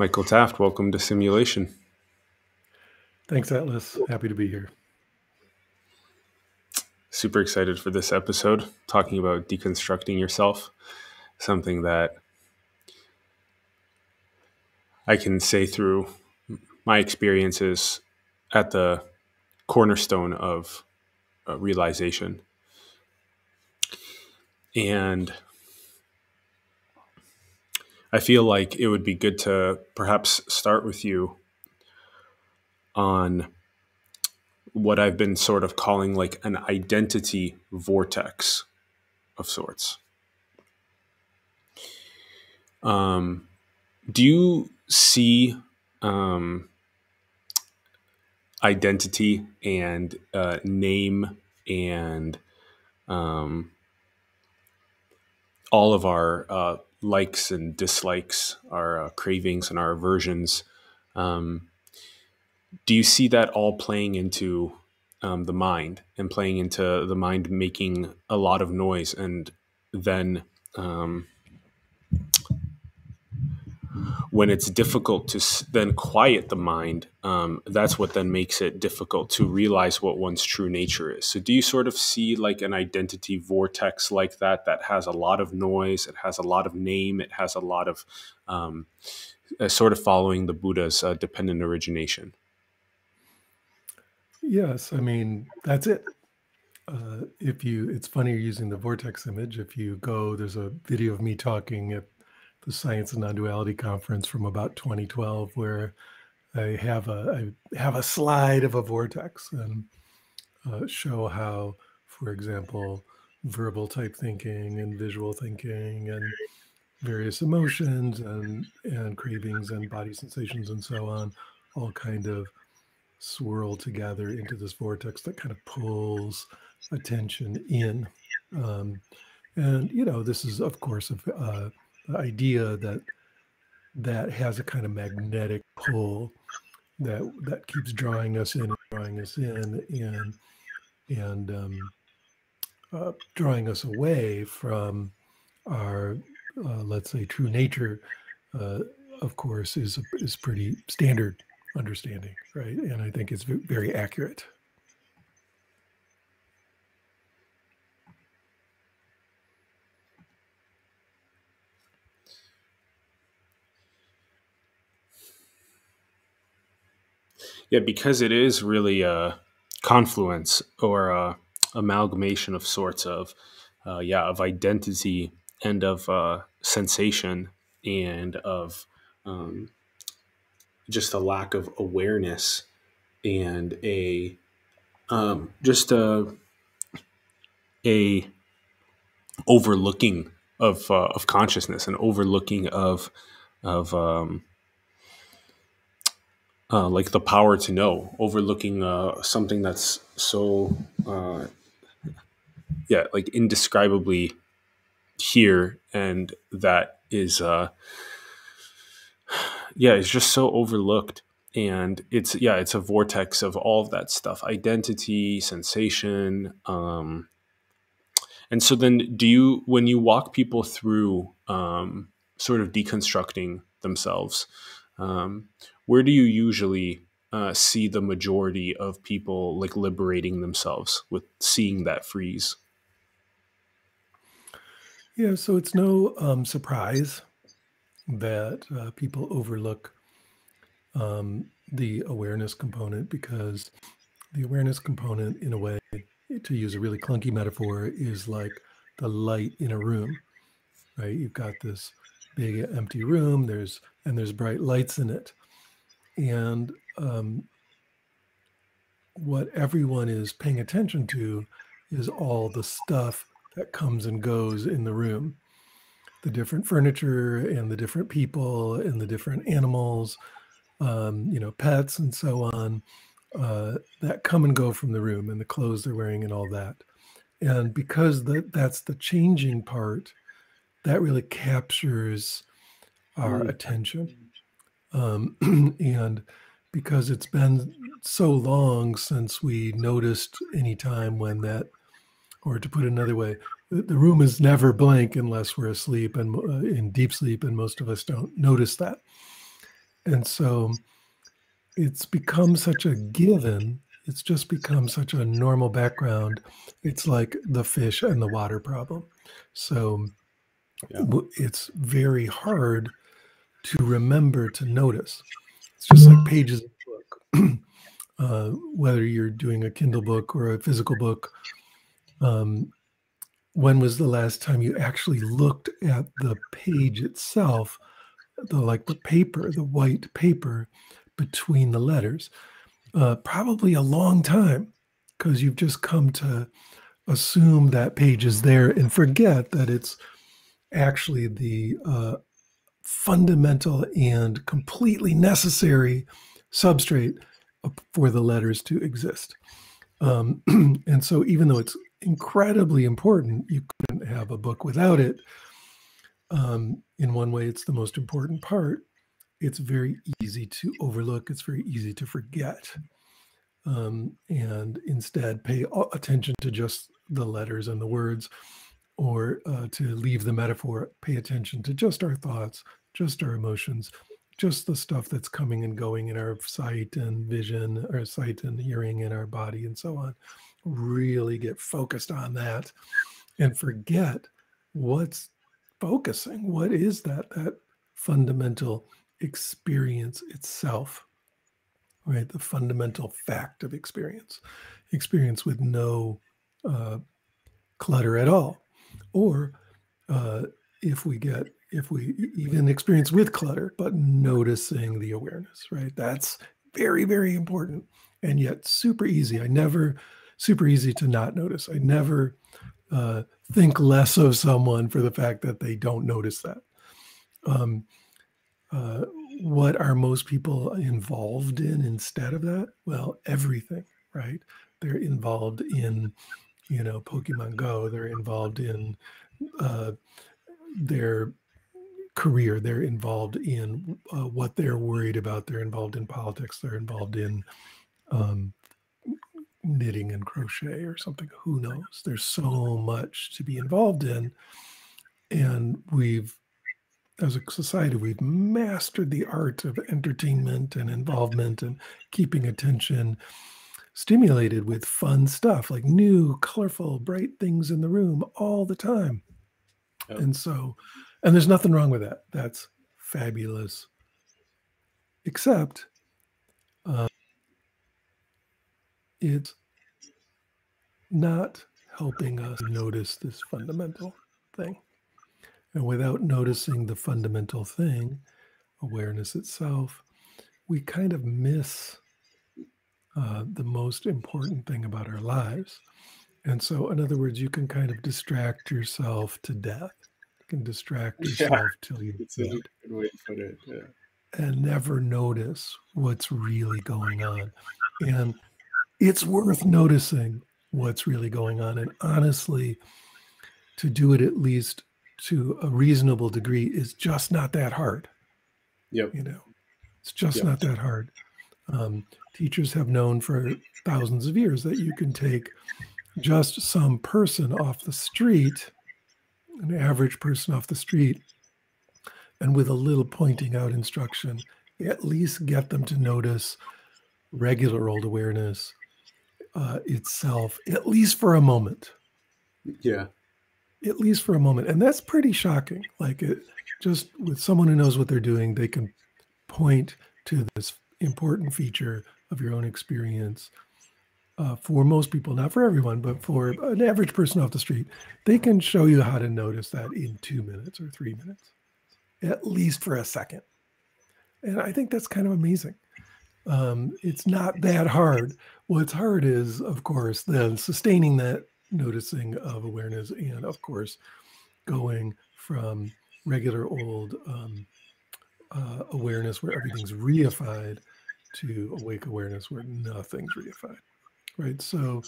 Michael Taft, welcome to Simulation. Thanks, Atlas. Happy to be here. Super excited for this episode, talking about deconstructing yourself, something that I can say through my experiences at the cornerstone of uh, realization. And I feel like it would be good to perhaps start with you on what I've been sort of calling like an identity vortex of sorts. Um, do you see um, identity and uh, name and um, all of our uh, likes and dislikes, our uh, cravings and our aversions. Um, do you see that all playing into um, the mind and playing into the mind making a lot of noise and then um, when it's difficult to then quiet the mind, um, that's what then makes it difficult to realize what one's true nature is. So, do you sort of see like an identity vortex like that that has a lot of noise, it has a lot of name, it has a lot of um, uh, sort of following the Buddha's uh, dependent origination? Yes, I mean that's it. Uh, if you, it's funny you're using the vortex image. If you go, there's a video of me talking at the Science and Non-Duality conference from about 2012, where I have a I have a slide of a vortex and uh, show how, for example, verbal type thinking and visual thinking and various emotions and and cravings and body sensations and so on all kind of swirl together into this vortex that kind of pulls attention in. Um, and you know this is of course a, idea that that has a kind of magnetic pull that that keeps drawing us in and drawing us in and and um, uh, drawing us away from our uh, let's say true nature uh, of course is is pretty standard understanding right? And i think it's very accurate Yeah, because it is really a confluence or a amalgamation of sorts of, uh, yeah, of identity and of uh, sensation and of um, just a lack of awareness and a um, just a a overlooking of uh, of consciousness and overlooking of of um, uh, like the power to know, overlooking uh, something that's so, uh, yeah, like indescribably here, and that is, uh, yeah, it's just so overlooked. And it's yeah, it's a vortex of all of that stuff: identity, sensation. Um, and so then, do you when you walk people through um, sort of deconstructing themselves? Um, where do you usually uh, see the majority of people like liberating themselves with seeing that freeze? Yeah, so it's no um, surprise that uh, people overlook um, the awareness component because the awareness component, in a way, to use a really clunky metaphor, is like the light in a room, right? You've got this big empty room. There's and there's bright lights in it, and um, what everyone is paying attention to is all the stuff that comes and goes in the room. The different furniture and the different people and the different animals um, you know pets and so on uh, that come and go from the room and the clothes they're wearing and all that. And because the, that's the changing part that really captures our mm. attention um, and because it's been so long since we noticed any time when that, or to put it another way, the room is never blank unless we're asleep and uh, in deep sleep, and most of us don't notice that. And so it's become such a given. It's just become such a normal background. It's like the fish and the water problem. So yeah. it's very hard to remember to notice. It's just like pages of book. uh, whether you're doing a Kindle book or a physical book, um, when was the last time you actually looked at the page itself, the like the paper, the white paper between the letters? Uh, probably a long time because you've just come to assume that page is there and forget that it's actually the uh, fundamental and completely necessary substrate for the letters to exist. Um, and so, even though it's incredibly important, you couldn't have a book without it. Um, in one way, it's the most important part. It's very easy to overlook, it's very easy to forget. Um, and instead, pay attention to just the letters and the words, or uh, to leave the metaphor, pay attention to just our thoughts, just our emotions, just the stuff that's coming and going in our sight and vision, our sight and hearing in our body, and so on. Really get focused on that and forget what's focusing. What is that? That fundamental experience itself, right? The fundamental fact of experience, experience with no uh, clutter at all. Or uh, if we get if we even experience with clutter, but noticing the awareness, right? That's very, very important and yet super easy. I never, super easy to not notice. I never uh, think less of someone for the fact that they don't notice that. Um, uh, what are most people involved in instead of that? Well, everything, right? They're involved in, you know, Pokemon Go. They're involved in uh, their career. They're involved in uh, what they're worried about. They're involved in politics. They're involved in um, knitting and crochet or something. Who knows? There's so much to be involved in. And we've, as a society, we've mastered the art of entertainment and involvement and keeping attention stimulated with fun stuff like new, colorful, bright things in the room all the time. And so and there's nothing wrong with that. That's fabulous. Except uh, it's not helping us notice this fundamental thing. And without noticing the fundamental thing, awareness itself, we kind of miss uh, the most important thing about our lives. And so, in other words, you can kind of distract yourself to death can distract yourself yeah. till you it's a good way to put it. Yeah. And never notice what's really going on. And it's worth noticing what's really going on. And honestly, to do it at least to a reasonable degree is just not that hard. Yep. You know, it's just yep. not that hard. Um, teachers have known for thousands of years that you can take just some person off the street an average person off the street and with a little pointing out instruction, at least get them to notice regular old awareness uh, itself, at least for a moment. Yeah. At least for a moment. And that's pretty shocking. Like it just with someone who knows what they're doing, they can point to this important feature of your own experience uh, for most people, not for everyone, but for an average person off the street, they can show you how to notice that in two minutes or three minutes, at least for a second. And I think that's kind of amazing. Um, it's not that hard. What's hard is, of course, then sustaining that noticing of awareness and, of course, going from regular old um, uh, awareness where everything's reified to awake awareness where nothing's reified right? So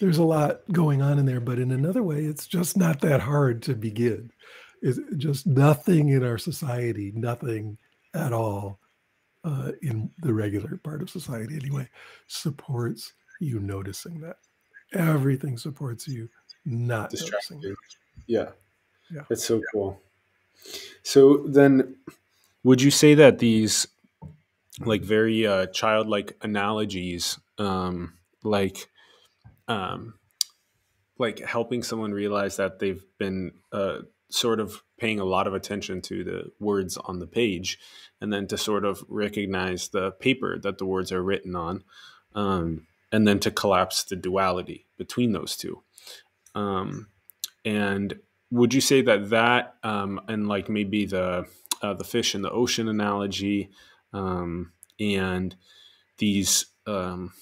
there's a lot going on in there, but in another way, it's just not that hard to begin. It's just nothing in our society, nothing at all uh, in the regular part of society anyway, supports you noticing that. Everything supports you not noticing. Yeah. Yeah. That's so cool. So then would you say that these like very uh, childlike analogies, um, like um, like helping someone realize that they've been uh, sort of paying a lot of attention to the words on the page, and then to sort of recognize the paper that the words are written on, um, and then to collapse the duality between those two. Um, and would you say that that um, and like maybe the uh, the fish in the ocean analogy um, and these um,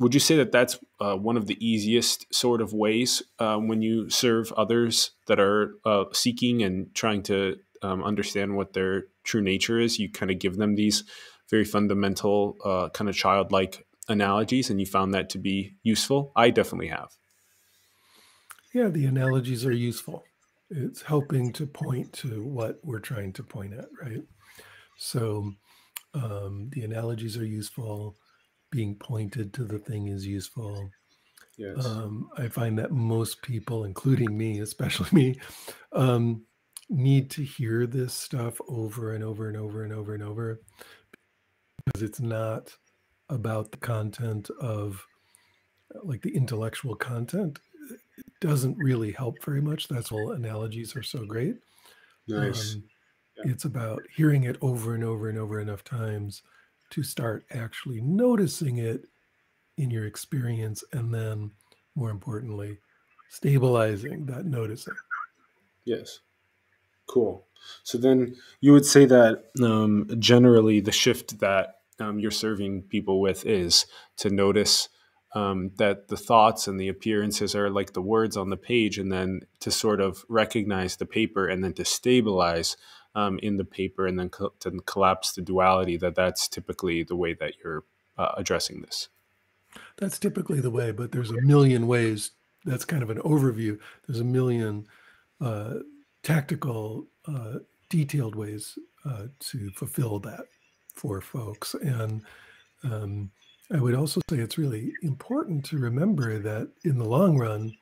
would you say that that's uh, one of the easiest sort of ways uh, when you serve others that are uh, seeking and trying to um, understand what their true nature is you kind of give them these very fundamental uh, kind of childlike analogies and you found that to be useful i definitely have yeah the analogies are useful it's helping to point to what we're trying to point at, right? So um, the analogies are useful. Being pointed to the thing is useful. Yes. Um, I find that most people, including me, especially me, um, need to hear this stuff over and over and over and over and over because it's not about the content of like the intellectual content It doesn't really help very much. That's why analogies are so great. Nice. Um, yeah. It's about hearing it over and over and over enough times to start actually noticing it in your experience and then more importantly stabilizing that noticing. Yes. Cool. So then you would say that um, generally the shift that um, you're serving people with is to notice um, that the thoughts and the appearances are like the words on the page, and then to sort of recognize the paper and then to stabilize um, in the paper and then co- to collapse the duality. That that's typically the way that you're uh, addressing this. That's typically the way, but there's a million ways. That's kind of an overview. There's a million uh, tactical, uh, detailed ways uh, to fulfill that for folks, and um, I would also say it's really important to remember that in the long run,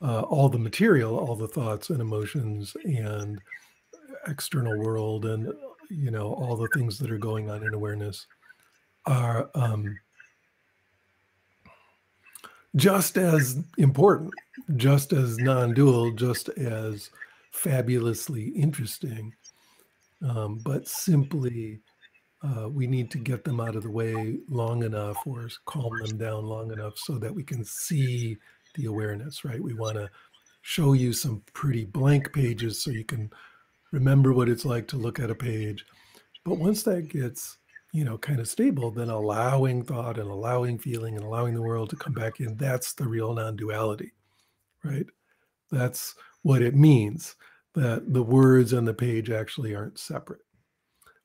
uh, all the material, all the thoughts and emotions and external world, and you know all the things that are going on in awareness are um, just as important, just as non-dual, just as fabulously interesting, um, but simply uh, we need to get them out of the way long enough or calm them down long enough so that we can see the awareness, right? We want to show you some pretty blank pages so you can remember what it's like to look at a page. But once that gets, you know, kind of stable, then allowing thought and allowing feeling and allowing the world to come back in, that's the real non duality, right? That's what it means that the words on the page actually aren't separate.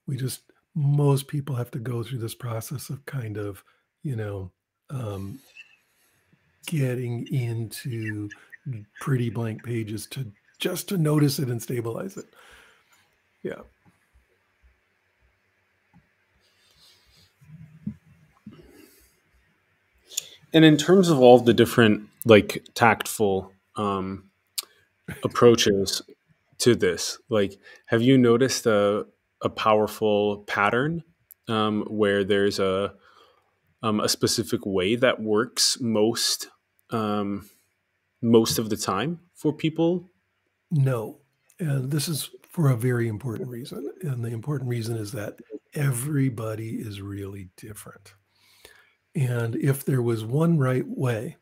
We just most people have to go through this process of kind of, you know, um, getting into pretty blank pages to just to notice it and stabilize it. Yeah. And in terms of all the different like tactful um, approaches to this, like, have you noticed a a powerful pattern um, where there's a um, a specific way that works most um, most of the time for people? No, and this is for a very important reason. And the important reason is that everybody is really different. And if there was one right way,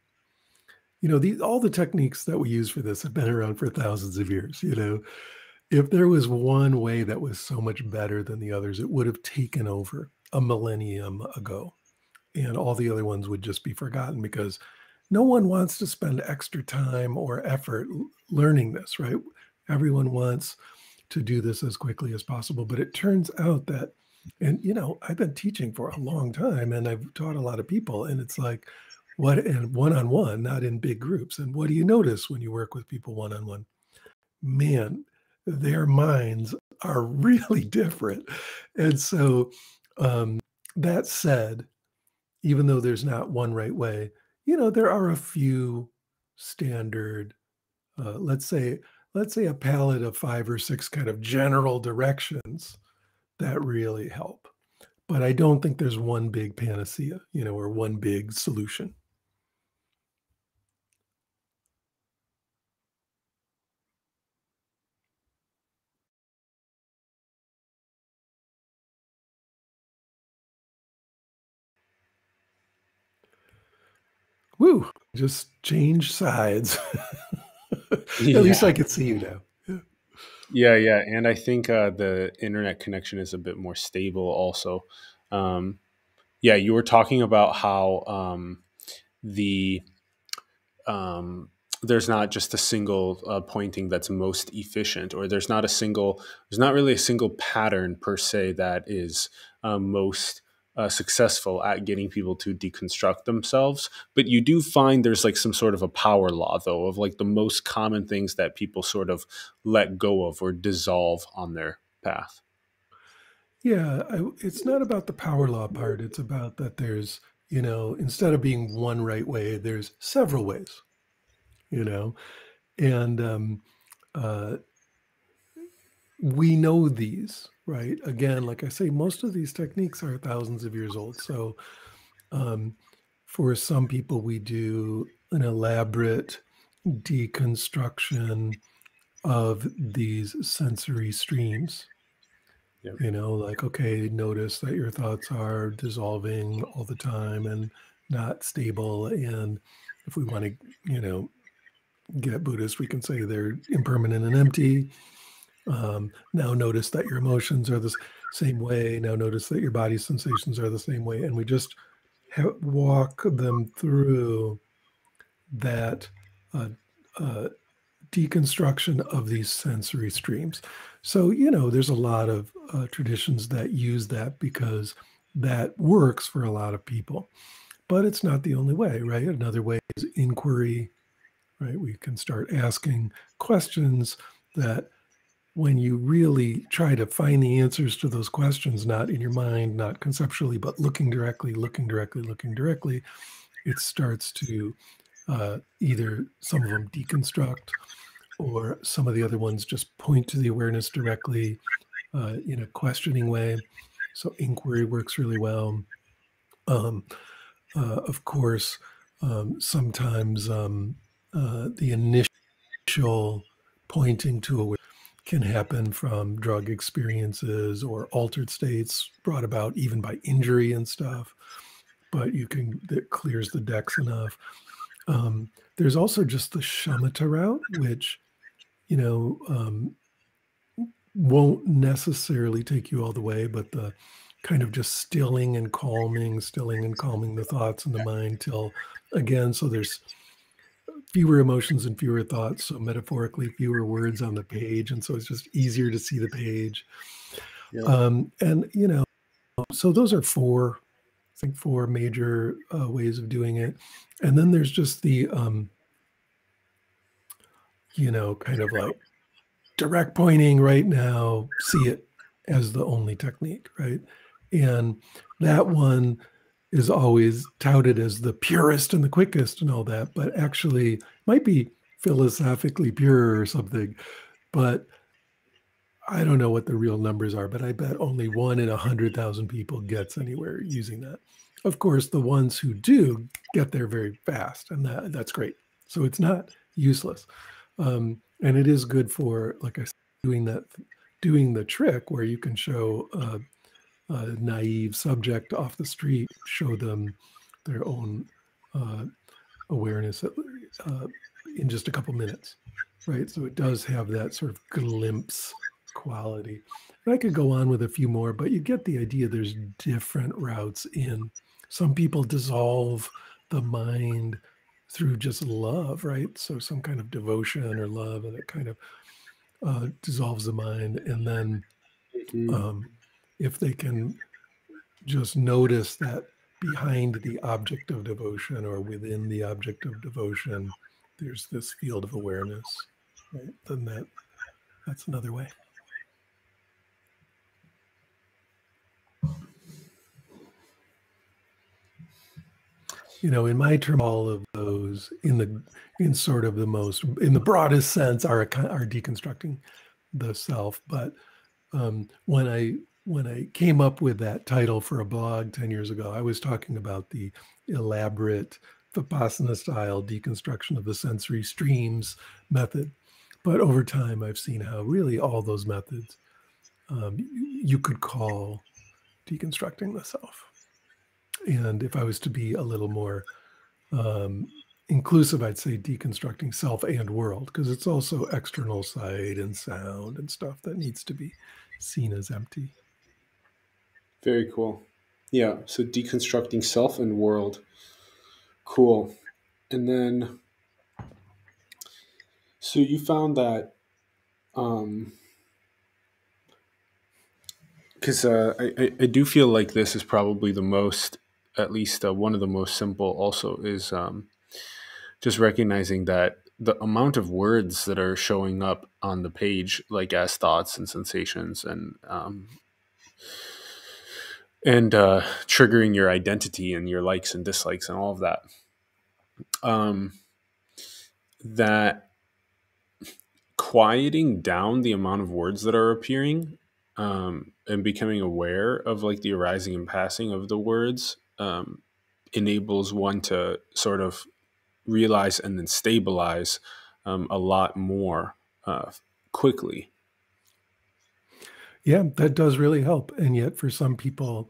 you know, all the techniques that we use for this have been around for thousands of years. You know, if there was one way that was so much better than the others, it would have taken over a millennium ago. And all the other ones would just be forgotten because no one wants to spend extra time or effort learning this, right? Everyone wants to do this as quickly as possible. But it turns out that, and you know, I've been teaching for a long time and I've taught a lot of people, and it's like, what, and one on one, not in big groups. And what do you notice when you work with people one on one? Man, their minds are really different. And so, um, that said, even though there's not one right way, you know, there are a few standard, uh, let's say, let's say a palette of five or six kind of general directions that really help. but I don't think there's one big panacea, you know, or one big solution. Woo, just change sides. At yeah. least I could see you now. Yeah, yeah, and I think uh, the internet connection is a bit more stable. Also, um, yeah, you were talking about how um, the um, there's not just a single uh, pointing that's most efficient, or there's not a single there's not really a single pattern per se that is uh, most uh, successful at getting people to deconstruct themselves. But you do find there's like some sort of a power law, though, of like the most common things that people sort of let go of or dissolve on their path. Yeah, I, it's not about the power law part. It's about that there's, you know, instead of being one right way, there's several ways, you know, and um, uh, we know these right? Again, like I say, most of these techniques are thousands of years old. So, um, for some people, we do an elaborate deconstruction of these sensory streams. Yep. You know, like, okay, notice that your thoughts are dissolving all the time and not stable. And if we want to, you know, get Buddhist, we can say they're impermanent and empty. Um, now notice that your emotions are the same way. Now notice that your body sensations are the same way. And we just ha- walk them through that uh, uh, deconstruction of these sensory streams. So, you know, there's a lot of uh, traditions that use that because that works for a lot of people. But it's not the only way, right? Another way is inquiry, right? We can start asking questions that when you really try to find the answers to those questions, not in your mind, not conceptually, but looking directly, looking directly, looking directly, it starts to uh, either some of them deconstruct or some of the other ones just point to the awareness directly uh, in a questioning way. So inquiry works really well. Um, uh, of course, um, sometimes um, uh, the initial pointing to awareness can happen from drug experiences or altered states brought about even by injury and stuff. But you can, that clears the decks enough. Um, there's also just the shamatha route, which, you know, um, won't necessarily take you all the way, but the kind of just stilling and calming, stilling and calming the thoughts in the mind till again, so there's fewer emotions and fewer thoughts. So metaphorically, fewer words on the page, and so it's just easier to see the page. Yeah. Um, and you know, so those are four, I think, four major uh, ways of doing it. And then there's just the, um, you know, kind of like direct pointing right now. See it as the only technique, right? And that one is always touted as the purest and the quickest and all that, but actually might be philosophically pure or something. But I don't know what the real numbers are, but I bet only one in a hundred thousand people gets anywhere using that. Of course, the ones who do get there very fast, and that, that's great. So it's not useless, um, and it is good for, like I said, doing that, doing the trick where you can show uh, a naive subject off the street, show them their own uh, awareness uh, in just a couple minutes, right? So it does have that sort of glimpse quality. And I could go on with a few more, but you get the idea. There's different routes in. Some people dissolve the mind through just love, right? So some kind of devotion or love, and it kind of uh, dissolves the mind, and then. Mm-hmm. Um, if they can just notice that behind the object of devotion or within the object of devotion, there's this field of awareness, right? Then that that's another way. you know in my term all of those in the in sort of the most in the broadest sense are are deconstructing the self but um, when I when I came up with that title for a blog 10 years ago, I was talking about the elaborate Vipassana style deconstruction of the sensory streams method. But over time, I've seen how really all those methods um, you could call deconstructing the self. And if I was to be a little more um, inclusive, I'd say deconstructing self and world, because it's also external sight and sound and stuff that needs to be seen as empty. Very cool. Yeah. So deconstructing self and world. Cool. And then, so you found that, um, because uh, I, I do feel like this is probably the most, at least uh, one of the most simple. Also, is um, just recognizing that the amount of words that are showing up on the page, like as thoughts and sensations, and um, and uh, triggering your identity and your likes and dislikes and all of that. Um, that quieting down the amount of words that are appearing um, and becoming aware of like the arising and passing of the words um, enables one to sort of realize and then stabilize um, a lot more uh, quickly yeah, that does really help. And yet, for some people,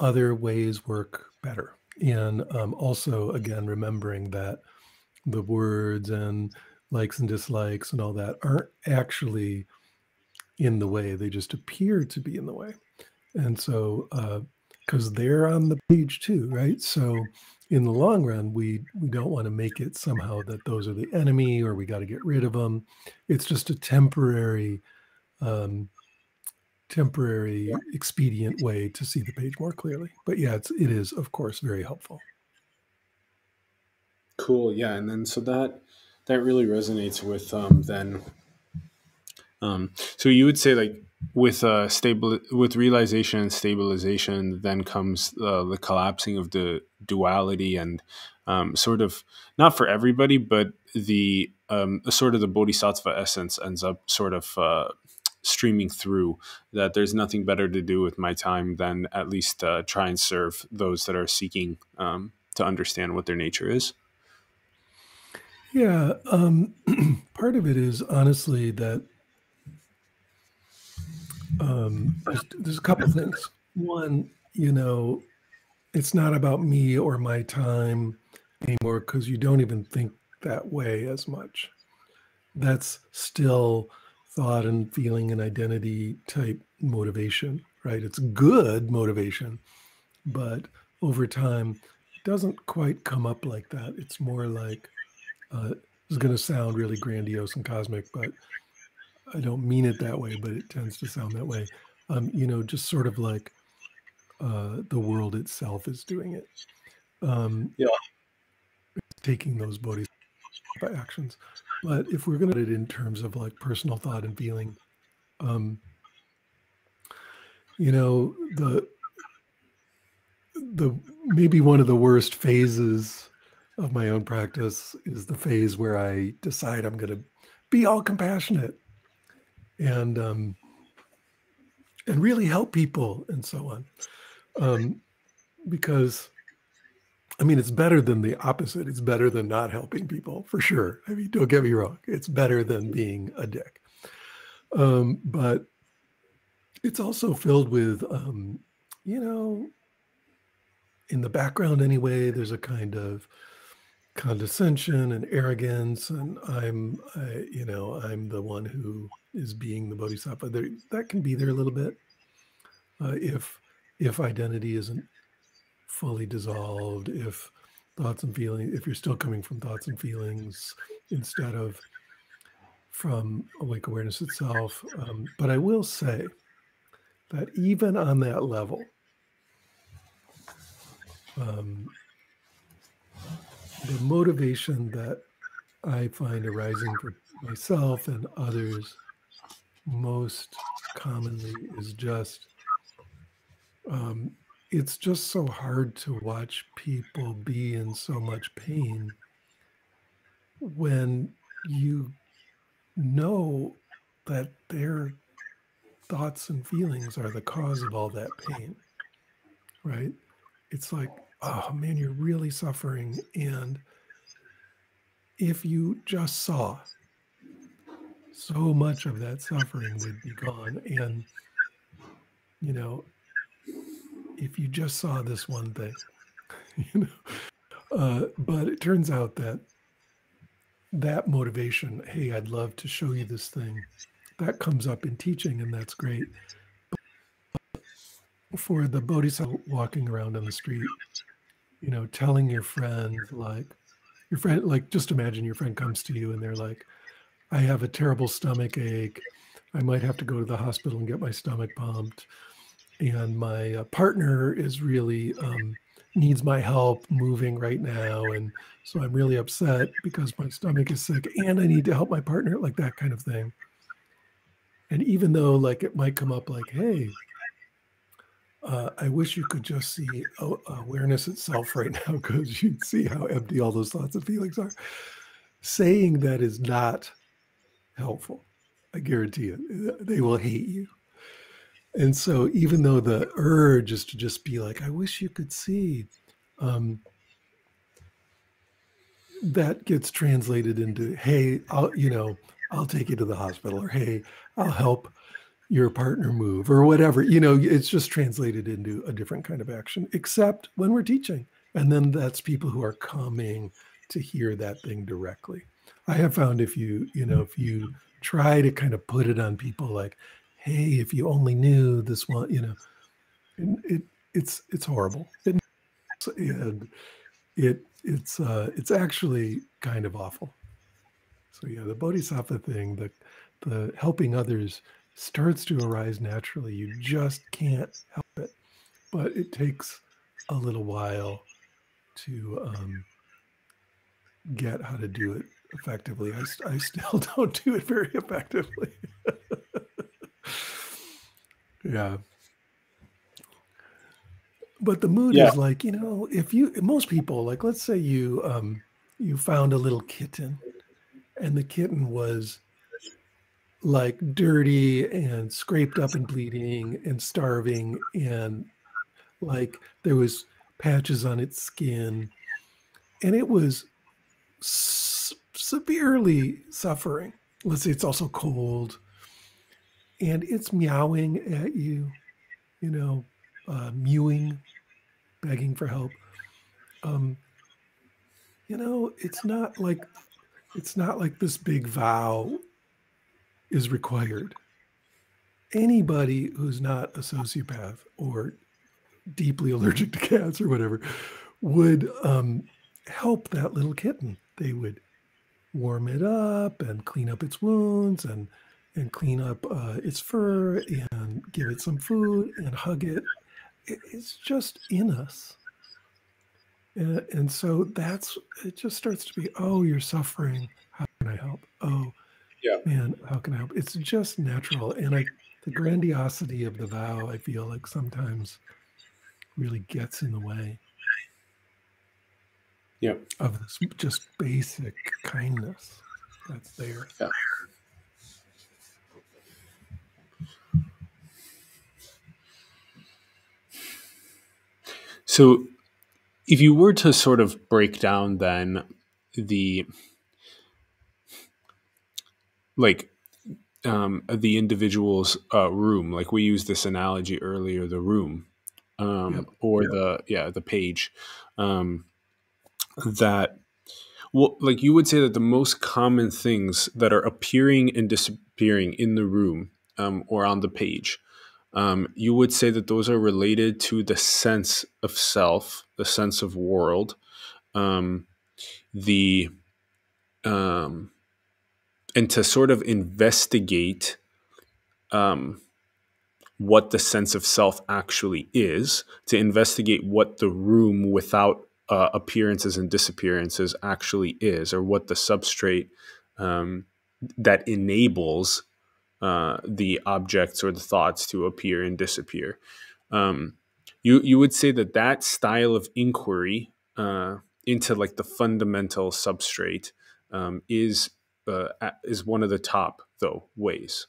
other ways work better. And um, also, again, remembering that the words and likes and dislikes and all that aren't actually in the way, they just appear to be in the way. And so, because uh, they're on the page too, right? So, in the long run, we we don't want to make it somehow that those are the enemy or we got to get rid of them. It's just a temporary um, temporary expedient way to see the page more clearly. But yeah, it's it is of course very helpful. Cool. Yeah, and then so that that really resonates with um, then. Um, so you would say like with uh, stable with realization and stabilization, then comes uh, the collapsing of the duality and um, sort of not for everybody, but the um, sort of the bodhisattva essence ends up sort of uh, streaming through that there's nothing better to do with my time than at least uh, try and serve those that are seeking um, to understand what their nature is. Yeah um, part of it is honestly that um, there's, there's a couple things. One you know it's not about me or my time anymore because you don't even think that way as much. That's still thought and feeling and identity type motivation, right? It's good motivation, but over time, it doesn't quite come up like that. It's more like, uh, it's going to sound really grandiose and cosmic, but I don't mean it that way, but it tends to sound that way. Um, you know, just sort of like uh, the world itself is doing it. Um, yeah. Taking those bodhisattvas actions. But if we're going to it in terms of like personal thought and feeling, um, you know, the the maybe one of the worst phases of my own practice is the phase where I decide I'm going to be all compassionate and um, and really help people and so on, um, because I mean, it's better than the opposite. It's better than not helping people for sure. I mean, don't get me wrong. It's better than being a dick. Um, but it's also filled with, um, you know, in the background anyway, there's a kind of condescension and arrogance. And I'm, I, you know, I'm the one who is being the bodhisattva. There, that can be there a little bit uh, if if identity isn't fully dissolved, if thoughts and feelings, if you're still coming from thoughts and feelings instead of from awake awareness itself. Um, but I will say that even on that level, um, the motivation that I find arising for myself and others most commonly is just um, it's just so hard to watch people be in so much pain when you know that they're thoughts and feelings are the cause of all that pain, right? It's like, oh man, you're really suffering. And if you just saw, so much of that suffering would be gone. And, you know, if you just saw this one thing, you know, uh, but it turns out that that motivation, hey, I'd love to show you this thing, that comes up in teaching, and that's great. But for the bodhisattva walking around on the street, you know, telling your friend, like, your friend, like, just imagine your friend comes to you and they're like, I have a terrible stomach ache. I might have to go to the hospital and get my stomach pumped. And my uh, partner is really um, needs my help moving right now. And so I'm really upset because my stomach is sick and I need to help my partner, like that kind of thing. And even though, like, it might come up like, hey, uh, I wish you could just see awareness itself right now because you'd see how empty all those thoughts and feelings are. Saying that is not helpful. I guarantee it. They will hate you. And so, even though the urge is to just be like, I wish you could see, um, that gets translated into, hey, I'll, you know, I'll take you to the hospital, or hey, I'll help your partner move, or whatever. You know, it's just translated into a different kind of action, except when we're teaching. And then that's people who are coming to hear that thing directly. I have found if you, you know, if you try to kind of put it on people like, hey, if you only knew this one, you know, and it it's it's horrible. It, it it's uh it's actually kind of awful. So yeah, the bodhisattva thing, the the helping others starts to arise naturally. You just can't help it. But it takes a little while to um, get how to do it effectively. I, I still don't do it very effectively. yeah. But the mood yeah. is like, you know, if you most people like let's say you um you found a little kitten and the kitten was like dirty and scraped up and bleeding and starving and like there was patches on its skin and it was severely suffering. Let's say it's also cold and it's meowing at you, you know, uh, mewing, begging for help. Um, you know, it's not like it's not like this big vow is required. Anybody who's not a sociopath or deeply allergic to cats or whatever would um, help that little kitten. They would warm it up and clean up its wounds and and clean up uh, its fur and give it some food and hug it. it it's just in us. And, and so that's it just starts to be, oh, you're suffering. How can I help? Oh, yeah. man, how can I help? It's just natural. And I the grandiosity of the vow, I feel like sometimes really gets in the way yeah. of this just basic kindness that's there. Yeah. So, if you were to sort of break down then the like um, the individual's uh, room, like we used this analogy earlier, the room, um, yep. or yep. the yeah the page. Um, that well like you would say that the most common things that are appearing and disappearing in the room um, or on the page um, you would say that those are related to the sense of self the sense of world. Um, the um, and to sort of investigate um, what the sense of self actually is to investigate what the room without uh, appearances and disappearances actually is, or what the substrate um, that enables uh, the objects or the thoughts to appear and disappear. Um, you you would say that that style of inquiry uh, into like the fundamental substrate um, is uh, is one of the top though ways.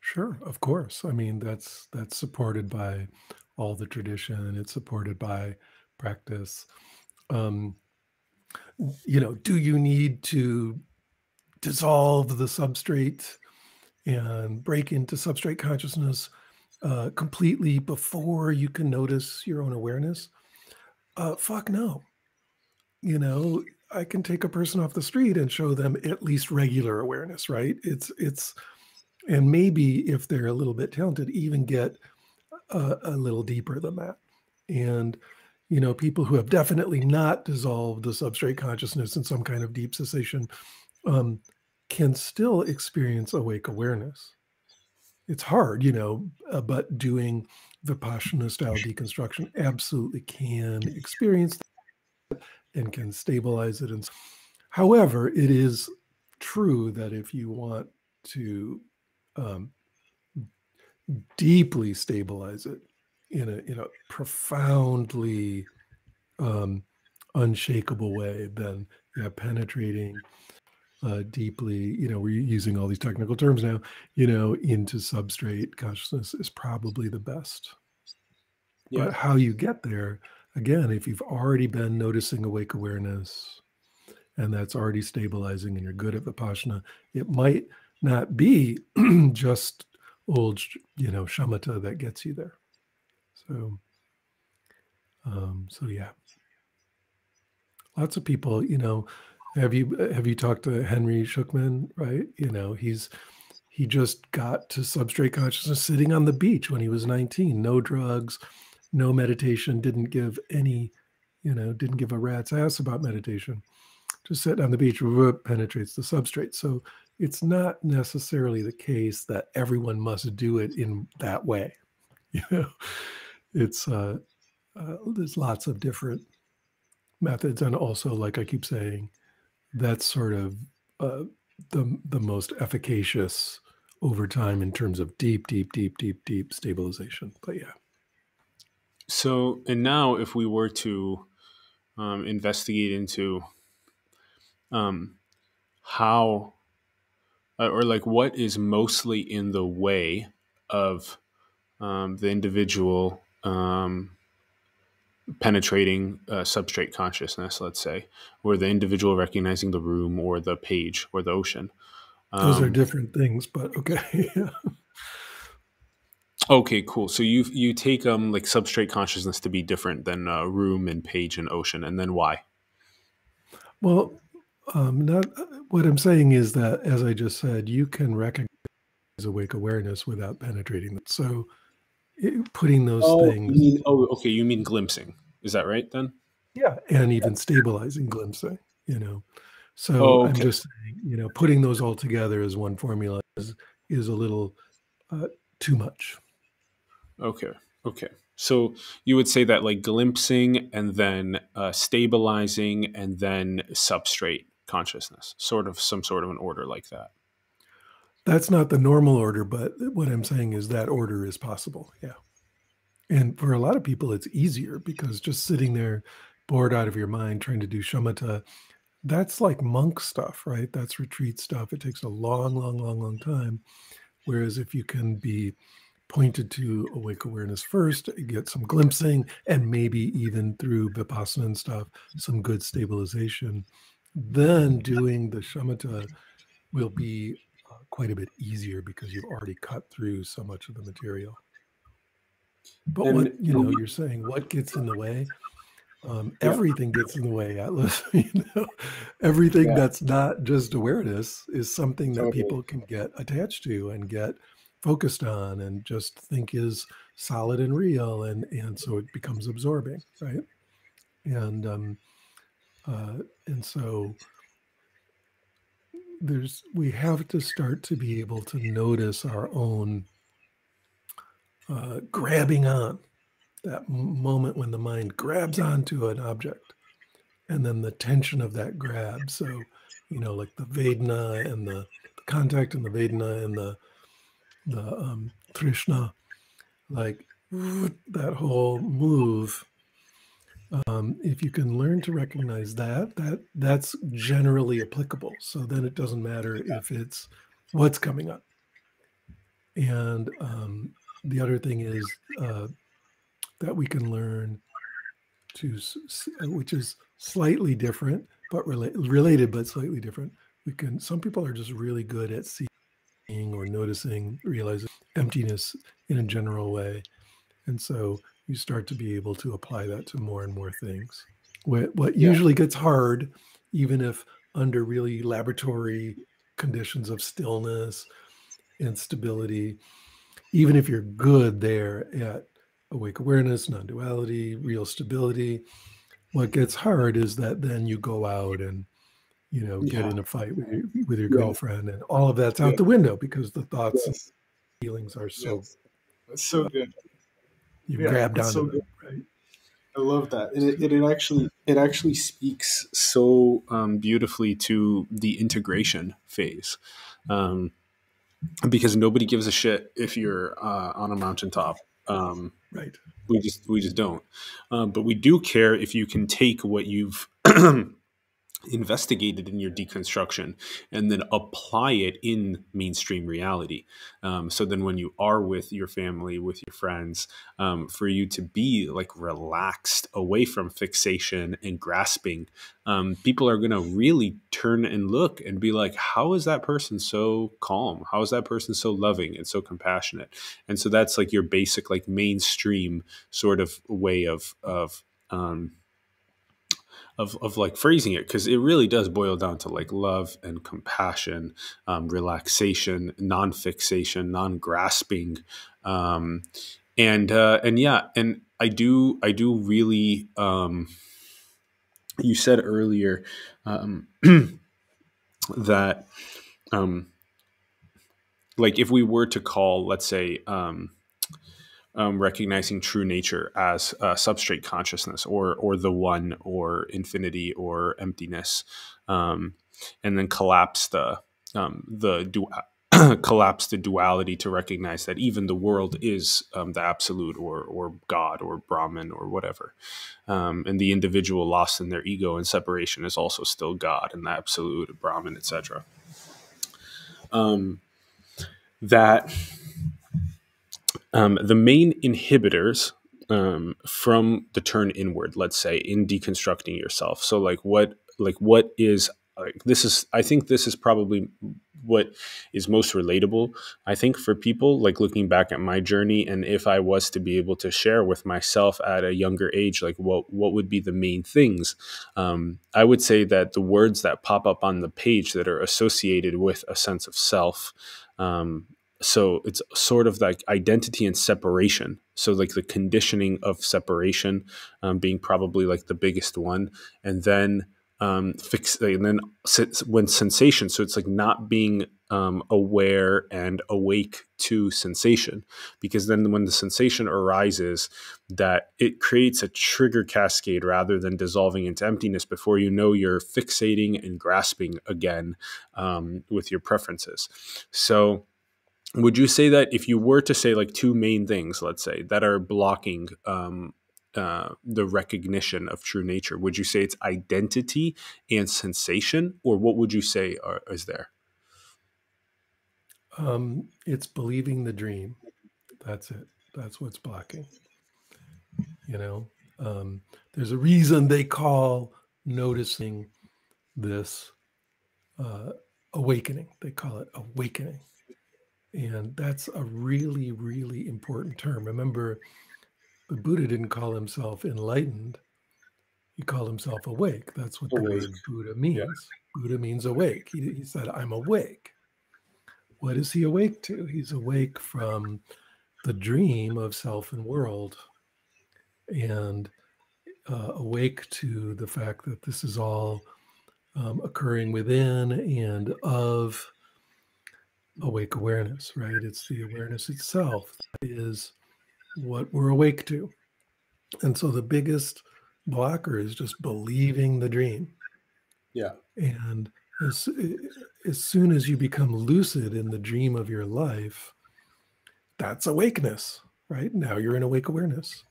Sure, of course. I mean, that's that's supported by all the tradition. It's supported by practice. Um, you know, do you need to dissolve the substrate and break into substrate consciousness uh, completely before you can notice your own awareness? Uh, fuck no. You know, I can take a person off the street and show them at least regular awareness, right? It's it's and maybe if they're a little bit talented, even get a, a little deeper than that. And you know, people who have definitely not dissolved the substrate consciousness in some kind of deep cessation um, can still experience awake awareness. It's hard, you know, uh, but doing Vipassana style deconstruction absolutely can experience that and can stabilize it. And however, it is true that if you want to um, deeply stabilize it in a in a profoundly um, unshakable way, then yeah, penetrating uh, deeply, you know, we're using all these technical terms now, you know, into substrate consciousness is probably the best. Yeah. But how you get there, again, if you've already been noticing awake awareness and that's already stabilizing and you're good at Vipassana, it might not be just old, you know, shamatha that gets you there. So, um, so yeah, lots of people, you know, have you have you talked to Henry Shukman? Right, you know, he's he just got to substrate consciousness sitting on the beach when he was 19. No drugs, no meditation. Didn't give any, you know, didn't give a rat's ass about meditation. Just sitting on the beach penetrates the substrate. So it's not necessarily the case that everyone must do it in that way. You know, it's uh, uh, there's lots of different methods, and also, like I keep saying, that's sort of uh, the the most efficacious over time in terms of deep, deep, deep, deep, deep stabilization. But yeah. So, and now, if we were to um, investigate into um, how uh, or like what is mostly in the way of um, the individual um, penetrating uh, substrate consciousness, let's say, or the individual recognizing the room or the page or the ocean. Um, Those are um, different things, but okay. okay, cool. So you you take um like substrate consciousness to be different than uh, room and page and ocean, and then why? Well, um, not what I'm saying is that, as I just said, you can recognize awake awareness without penetrating it. So, putting those oh, things. You mean, oh, okay. You mean glimpsing? Is that right then? Yeah, and even stabilizing glimpsing. You know, so oh, okay. I'm just saying, you know, putting those all together as one formula is is a little uh, too much. Okay. Okay. So you would say that like glimpsing and then uh, stabilizing and then substrate consciousness, sort of some sort of an order like that. That's not the normal order, but what I'm saying is that order is possible. Yeah. And for a lot of people, it's easier because just sitting there bored out of your mind trying to do shamatha, that's like monk stuff, right? That's retreat stuff. It takes a long, long, long, long time. Whereas if you can be pointed to awake awareness first, get some glimpsing, and maybe even through vipassana and stuff, some good stabilization, then doing the shamatha will be quite a bit easier because you've already cut through so much of the material. But and, what you know, you're saying what gets in the way? Um, yeah. Everything gets in the way, Atlas. you know, everything yeah. that's not just awareness is something that totally. people can get attached to and get focused on, and just think is solid and real, and and so it becomes absorbing, right? And um, uh, and so there's we have to start to be able to notice our own uh, grabbing on that moment when the mind grabs onto an object and then the tension of that grab. So you know like the vedana and the, the contact and the vedana and the the um, trishna like that whole move um, if you can learn to recognize that that that's generally applicable so then it doesn't matter if it's what's coming up And um, the other thing is uh, that we can learn to, which is slightly different, but rela- related, but slightly different. We can, some people are just really good at seeing or noticing, realizing emptiness in a general way. And so you start to be able to apply that to more and more things. What, what yeah. usually gets hard, even if under really laboratory conditions of stillness and stability, even if you're good there at awake awareness, non duality, real stability, what gets hard is that then you go out and you know get yeah. in a fight with your, with your yeah. girlfriend and all of that's out the window because the thoughts yes. and feelings are so yes. so good you grabbed onto so them, right I love that, and it, it, actually it actually speaks so um, beautifully to the integration phase, um, because nobody gives a shit if you're uh, on a mountaintop. Um, right. We just we just don't, um, but we do care if you can take what you've investigated in your deconstruction and then apply it in mainstream reality. Um, so then when you are with your family, with your friends, um, for you to be like relaxed away from fixation and grasping, um, people are going to really turn and look and be like, how is that person so calm? How is that person so loving and so compassionate? And so that's like your basic, like mainstream sort of way of, of, um, of, of like phrasing it because it really does boil down to like love and compassion um, relaxation non-fixation non-grasping um, and uh, and yeah and i do i do really um, you said earlier um, that um, like if we were to call let's say um, um, recognizing true nature as substrate consciousness or or the one or infinity or emptiness um, and then collapse the um, the collapse the duality to recognize that even the world is um, the absolute or or God or Brahman or whatever. Um, and the individual lost in their ego and separation is also still God and the absolute Brahman etc um, that um, the main inhibitors um, from the turn inward, let's say, in deconstructing yourself. So, like, what, like, what is like this is? I think this is probably what is most relatable. I think for people like looking back at my journey, and if I was to be able to share with myself at a younger age, like what what would be the main things? Um, I would say that the words that pop up on the page that are associated with a sense of self um, so it's sort of like identity and separation. So like the conditioning of separation um, being probably like the biggest one. And then um, fix and then when sensation so it's like not being um, aware and awake to sensation. Because then when the sensation arises that it creates a trigger cascade rather than dissolving into emptiness before you know you're fixating and grasping again um, with your preferences. So would you say that if you were to say like two main things let's say that are blocking um, uh, the recognition of true nature would you say it's identity and sensation or what would you say are, is there? Um, it's believing the dream. That's it. That's what's blocking you know? Um, there's a reason they call noticing this uh, awakening. They call it awakening and that's a really, really important term. Remember, the Buddha didn't call himself enlightened, he called himself awake. That's what the word Buddha means. Buddha means awake. He, he said, I'm awake. What is he awake to? He's awake from the dream of self and world and uh, awake to the fact that this is all um, occurring within and of awake awareness, right? It's the awareness itself is what we're awake to. And so the biggest blocker is just believing the dream. Yeah. And as, as soon as you become lucid in the dream of your life, that's awakeness, right? Now you're in awake awareness.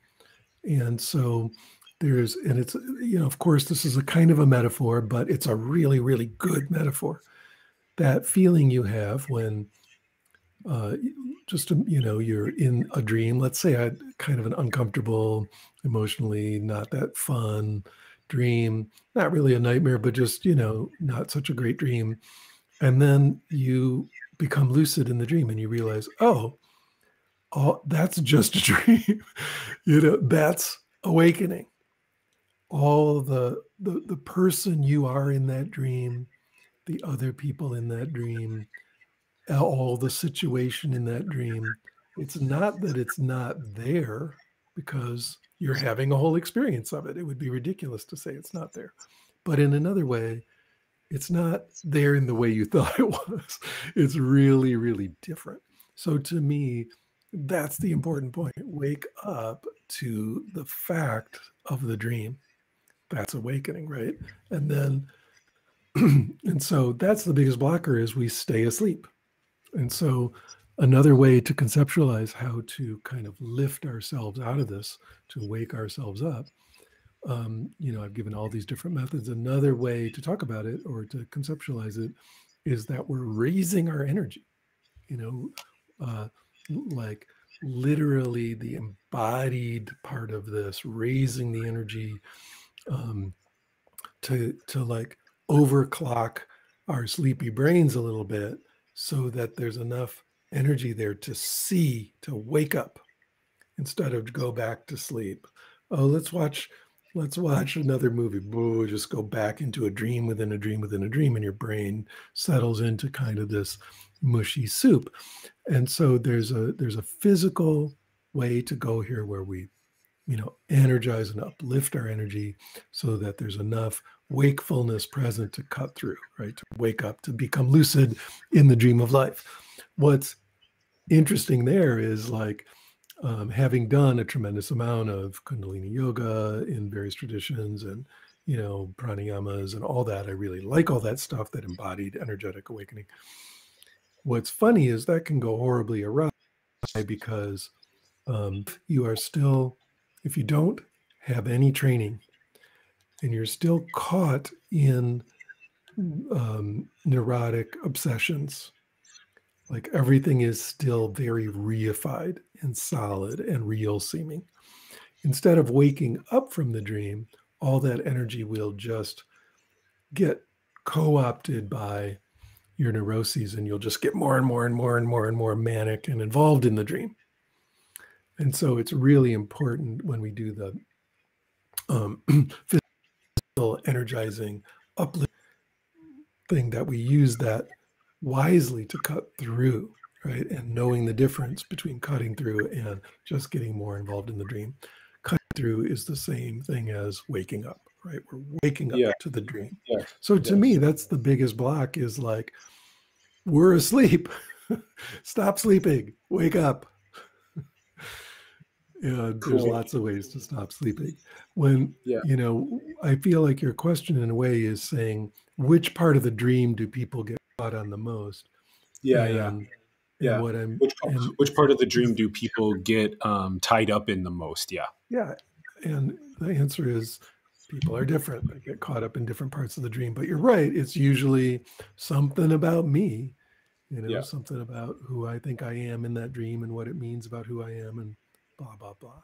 And so there's, and it's, you know, of course, this is a kind of a metaphor, but it's a really, really good metaphor that feeling you have when uh, just um, you know you're in a dream let's say i kind of an uncomfortable emotionally not that fun dream not really a nightmare but just you know not such a great dream and then you become lucid in the dream and you realize oh all that's just a dream. You know that's awakening. All the, the the person you are in that dream the other people in that dream all the situation in that dream. It's not that it's not there because you're having a whole experience of it. It would be ridiculous to say it's not there. But in another way, it's not there in the way you thought it was. It's really, really different. So to me, that's the important point. Wake up to the fact of the dream. That's awakening, right? And then, and so that's the biggest blocker is we stay asleep and so, another way to conceptualize how to kind of lift ourselves out of this, to wake ourselves up, um, you know, I've given all these different methods. Another way to talk about it or to conceptualize it is that we're raising our energy, you know, uh, like literally the embodied part of this, raising the energy um, to to like overclock our sleepy brains a little bit so that there's enough energy there to see, to wake up instead of go back to sleep. Oh, let's watch let's watch another movie. Boo, just go back into a dream within a dream within a dream, and your brain settles into kind of this mushy soup. And so there's a there's a physical way to go here where we, you know, energize and uplift our energy so that there's enough wakefulness present to cut through, right? To wake up, to become lucid in the dream of life. What's interesting there is like um, having done a tremendous amount of Kundalini yoga in various traditions and, you know, pranayamas and all that. I really like all that stuff that embodied energetic awakening. What's funny is that can go horribly awry because um, you are still, if you don't have any training and you're still caught in um, neurotic obsessions. Like everything is still very reified and solid and real seeming. Instead of waking up from the dream, all that energy will just get co opted by your neuroses, and you'll just get more and more and more and more and more manic and involved in the dream. And so it's really important when we do the um, energizing, uplifting thing that we use that wisely to cut through, right? And knowing the difference between cutting through and just getting more involved in the dream. Cutting through is the same thing as waking up, right? We're waking up yeah. to the dream. Yeah. So to me, that's the biggest block is like, we're asleep. Stop sleeping. Wake up. Yeah, cool. there's lots of ways to stop sleeping. When yeah. you know, I feel like your question in a way is saying which part of the dream do people get caught on the most? Yeah, and, yeah, yeah. What I'm which, and, which part of the dream do people get um, tied up in the most? Yeah, yeah, and the answer is people are different. They get caught up in different parts of the dream. But you're right; it's usually something about me. You know, yeah. something about who I think I am in that dream and what it means about who I am and blah blah blah.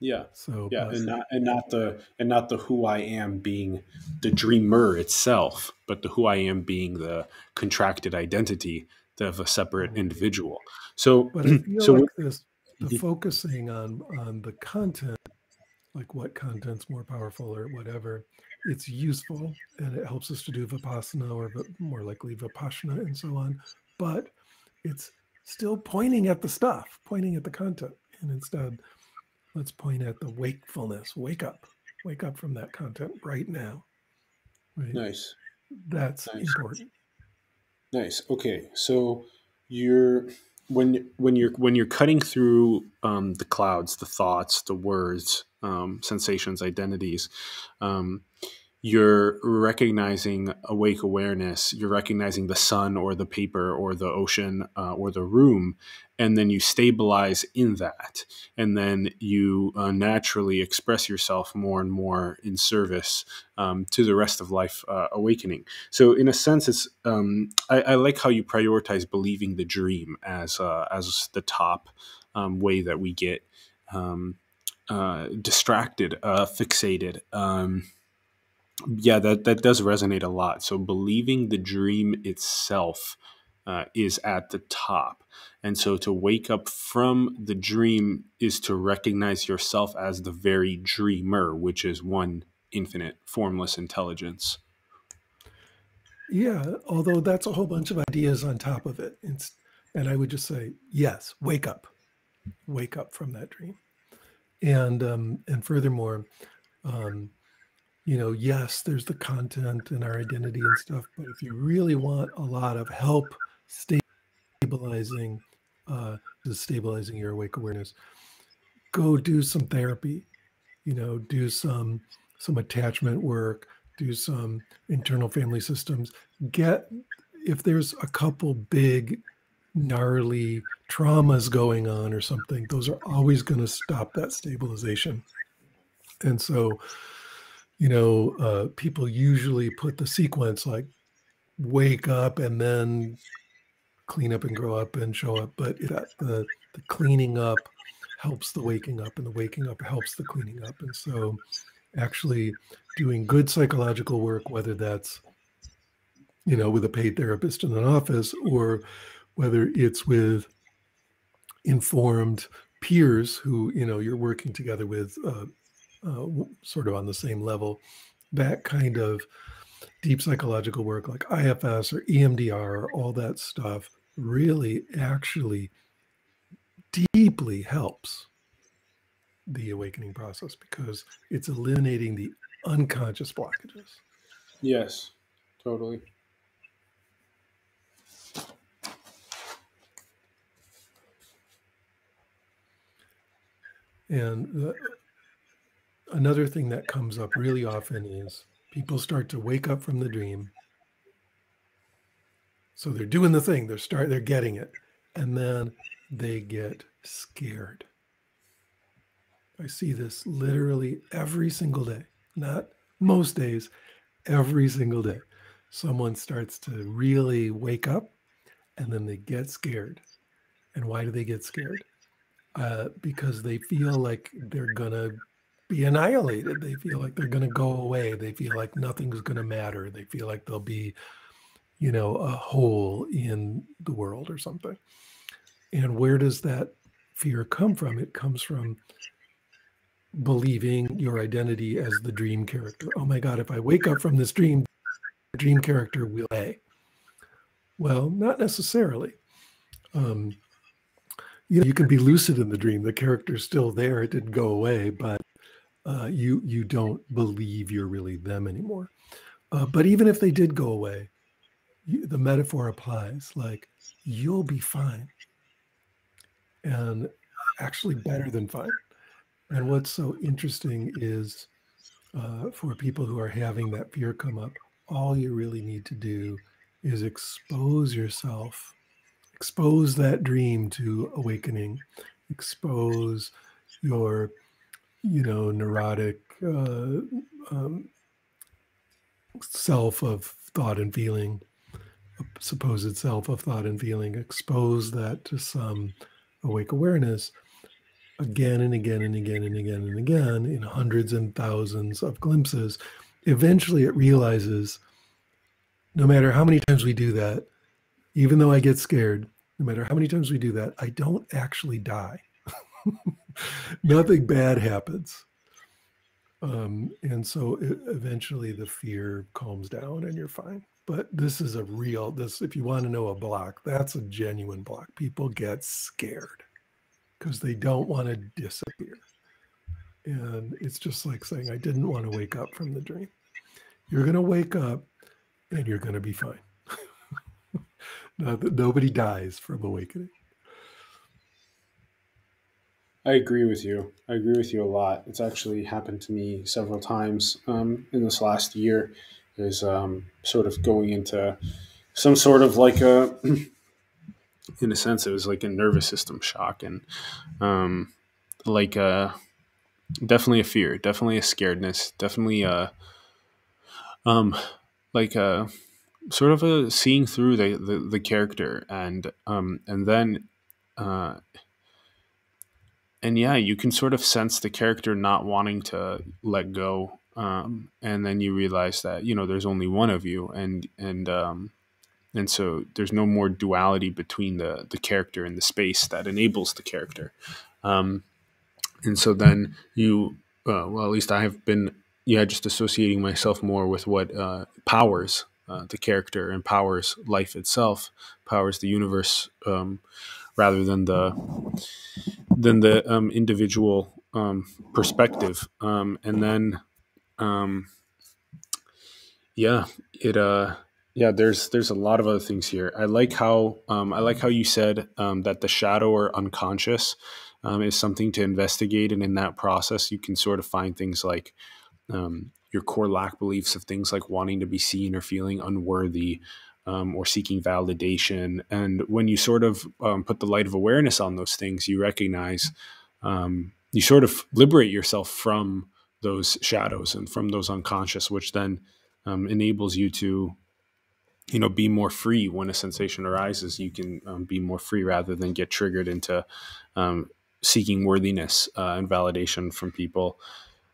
Yeah. So yeah, and not and not the and not the who I am being the dreamer itself, but the who I am being the contracted identity of a separate individual. So, but I feel so like this the mm-hmm. focusing on on the content, like what content's more powerful or whatever, it's useful and it helps us to do vipassana or more likely vipassana and so on. But it's still pointing at the stuff, pointing at the content. And instead, let's point at the wakefulness. Wake up. Wake up from that content right now. Right? Nice. That's nice. important. Nice. Okay. So you're when when you're when you're cutting through um, the clouds, the thoughts, the words, um, sensations, identities. Um, you're recognizing awake awareness you're recognizing the sun or the paper or the ocean uh, or the room and then you stabilize in that. And then you uh, naturally express yourself more and more in service um, to the rest of life uh, awakening. So in a sense it's um, I, I, like how you prioritize believing the dream as uh, as the top um, way that we get um, uh, distracted uh, fixated um, yeah, that that does resonate a lot. So believing the dream itself uh, is at the top, and so to wake up from the dream is to recognize yourself as the very dreamer, which is one infinite formless intelligence. Yeah, although that's a whole bunch of ideas on top of it. It's, and I would just say, yes, wake up, wake up from that dream, and um, and furthermore. Um, you know, yes, there's the content and our identity and stuff, but if you really want a lot of help stabilizing, uh, stabilizing your awake awareness, go do some therapy. You know, do some some attachment work, do some internal family systems. Get if there's a couple big gnarly traumas going on or something, those are always going to stop that stabilization. And so you know, uh, people usually put the sequence like wake up and then clean up and grow up and show up. But it, the, the cleaning up helps the waking up, and the waking up helps the cleaning up. And so, actually, doing good psychological work, whether that's you know with a paid therapist in an office or whether it's with informed peers who you know you're working together with uh, uh, sort of on the same level. That kind of deep psychological work, like IFS or EMDR, all that stuff, really actually deeply helps the awakening process because it's eliminating the unconscious blockages. Yes, totally. And the, another thing that comes up really often is people start to wake up from the dream. So they're doing the thing, they're start they're getting it, and then they get scared. I see this literally every single day, not most days, every single day. Someone starts to really wake up and then they get scared. And why do they get scared? Uh, because they feel like they're going to be annihilated. They feel like they're going to go away. They feel like nothing's going to matter. They feel like they'll be, you know, a hole in the world or something. And where does that fear come from? It comes from believing your identity as the dream character. Oh my God, if I wake up from this dream, the dream character will A. Well, not necessarily. Um, you know, you can be lucid in the dream. The character's still there. It didn't go away, but uh, you you don't believe you're really them anymore. Uh, but even if they did go away, you, the metaphor applies. Like you'll be fine, and actually better than fine. And what's so interesting is uh, for people who are having that fear come up, all you really need to do is expose yourself, expose that dream to awakening, expose your you know, neurotic uh, um, self of thought and feeling, supposed self of thought and feeling, expose that to some awake awareness again and again and again and again and again in hundreds and thousands of glimpses. Eventually, it realizes no matter how many times we do that, even though I get scared, no matter how many times we do that, I don't actually die. nothing bad happens. Um, and so it, eventually the fear calms down and you're fine. But this is a real, this, if you want to know a block, that's a genuine block. People get scared because they don't want to disappear. And it's just like saying, I didn't want to wake up from the dream. You're going to wake up and you're going to be fine. Nobody dies from awakening. I agree with you. I agree with you a lot. It's actually happened to me several times um, in this last year. Is um, sort of going into some sort of like a, in a sense, it was like a nervous system shock and um, like a definitely a fear, definitely a scaredness, definitely a um, like a sort of a seeing through the the, the character and um, and then. Uh, and yeah, you can sort of sense the character not wanting to let go, um, and then you realize that you know there's only one of you, and and um, and so there's no more duality between the the character and the space that enables the character, um, and so then you, uh, well, at least I have been, yeah, just associating myself more with what uh, powers uh, the character and powers life itself, powers the universe, um, rather than the than the um, individual um, perspective. Um, and then, um, yeah, it uh, yeah, there's there's a lot of other things here. I like how um, I like how you said um, that the shadow or unconscious um, is something to investigate, and in that process, you can sort of find things like um, your core lack beliefs of things like wanting to be seen or feeling unworthy, um, or seeking validation. And when you sort of um, put the light of awareness on those things, you recognize, um, you sort of liberate yourself from those shadows and from those unconscious, which then um, enables you to, you know, be more free when a sensation arises. You can um, be more free rather than get triggered into um, seeking worthiness uh, and validation from people.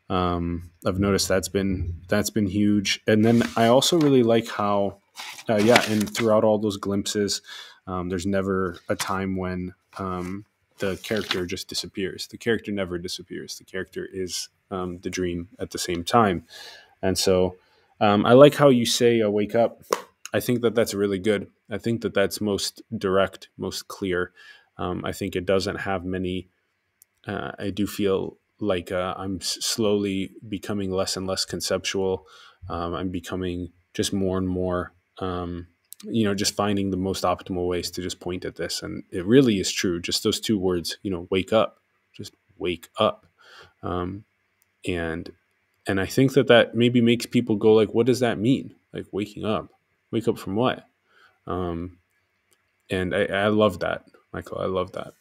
Um, I've noticed that's been that's been huge, and then I also really like how uh, yeah, and throughout all those glimpses, um, there's never a time when um, the character just disappears. The character never disappears. The character is um, the dream at the same time, and so um, I like how you say uh, "wake up." I think that that's really good. I think that that's most direct, most clear. Um, I think it doesn't have many. Uh, I do feel like uh, I'm slowly becoming less and less conceptual. Um, I'm becoming just more and more um, you know, just finding the most optimal ways to just point at this. And it really is true. Just those two words, you know, wake up, just wake up. Um, and, and I think that that maybe makes people go like, what does that mean? Like waking up, wake up from what? Um, and I, I love that, Michael. I love that.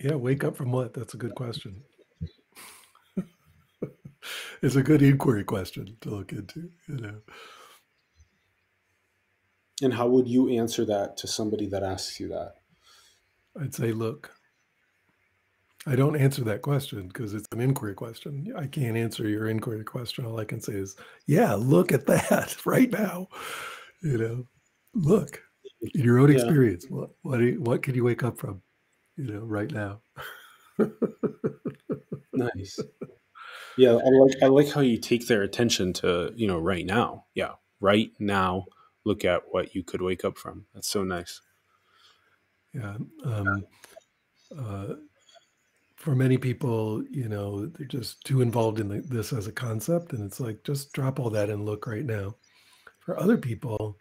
Yeah. Wake up from what? That's a good question. it's a good inquiry question to look into, you know. And how would you answer that to somebody that asks you that? I'd say, look, I don't answer that question because it's an inquiry question. I can't answer your inquiry question. All I can say is, yeah, look at that right now. You know, look in your own yeah. experience. What what you, what could you wake up from? You know, right now. nice. Yeah, I like I like how you take their attention to you know right now. Yeah, right now look at what you could wake up from. That's so nice. Yeah. Um, uh, for many people, you know, they're just too involved in the, this as a concept, and it's like just drop all that and look right now. For other people,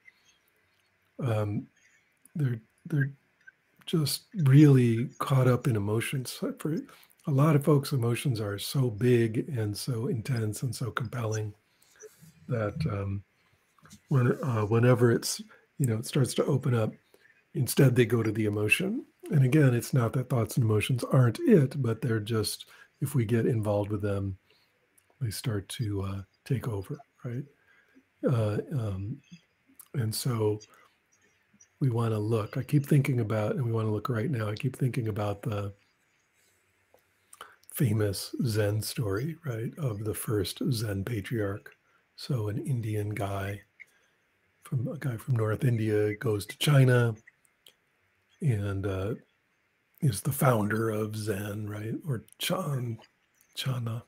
um, they're they're just really caught up in emotions. For a lot of folks, emotions are so big and so intense and so compelling that um, when uh, whenever it's you know it starts to open up instead they go to the emotion. And again it's not that thoughts and emotions aren't it but they're just if we get involved with them they start to uh, take over right? Uh, um, and so we want to look. I keep thinking about and we want to look right now i keep thinking about the famous zen story right of the first zen patriarch. So an indian guy from a guy from North India goes to China and uh, is the founder of Zen, right? Or Chan, Chana.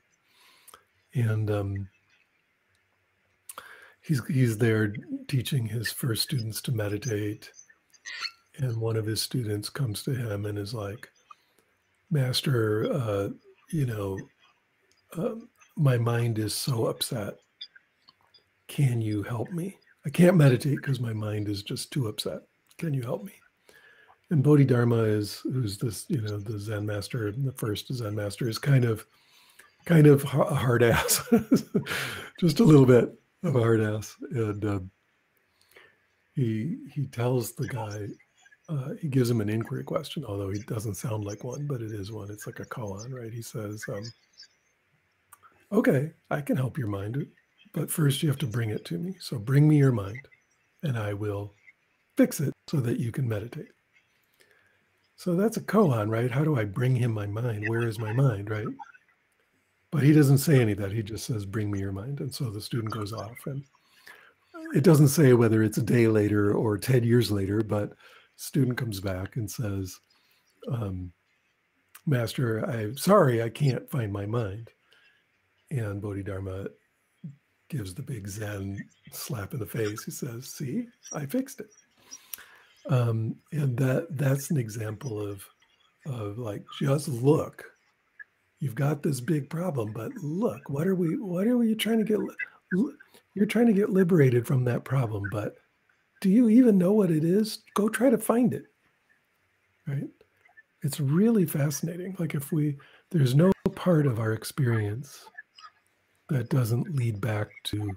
And um, he's he's there teaching his first students to meditate. And one of his students comes to him and is like, Master, uh, you know, uh, my mind is so upset. Can you help me? I can't meditate because my mind is just too upset. Can you help me? and Bodhidharma is who's this, you know, the Zen master, the first Zen master is kind of kind of a hard ass, just a little bit of a hard ass. And um, he he tells the guy, uh, he gives him an inquiry question, although he doesn't sound like one, but it is one. It's like a koan, right? He says, um, "Okay, I can help your mind, but first you have to bring it to me. So bring me your mind, and I will fix it so that you can meditate." So that's a koan, right? How do I bring him my mind? Where is my mind, right? But he doesn't say any of that. He just says, bring me your mind. And so the student goes off. And it doesn't say whether it's a day later or 10 years later, but student comes back and says, um, Master, I'm sorry, I can't find my mind. And Bodhidharma gives the big Zen slap in the face. He says, See, I fixed it. Um, and that that's an example of of like just look you've got this big problem but look what are we what are we trying to get you're trying to get liberated from that problem but do you even know what it is go try to find it right it's really fascinating like if we there's no part of our experience that doesn't lead back to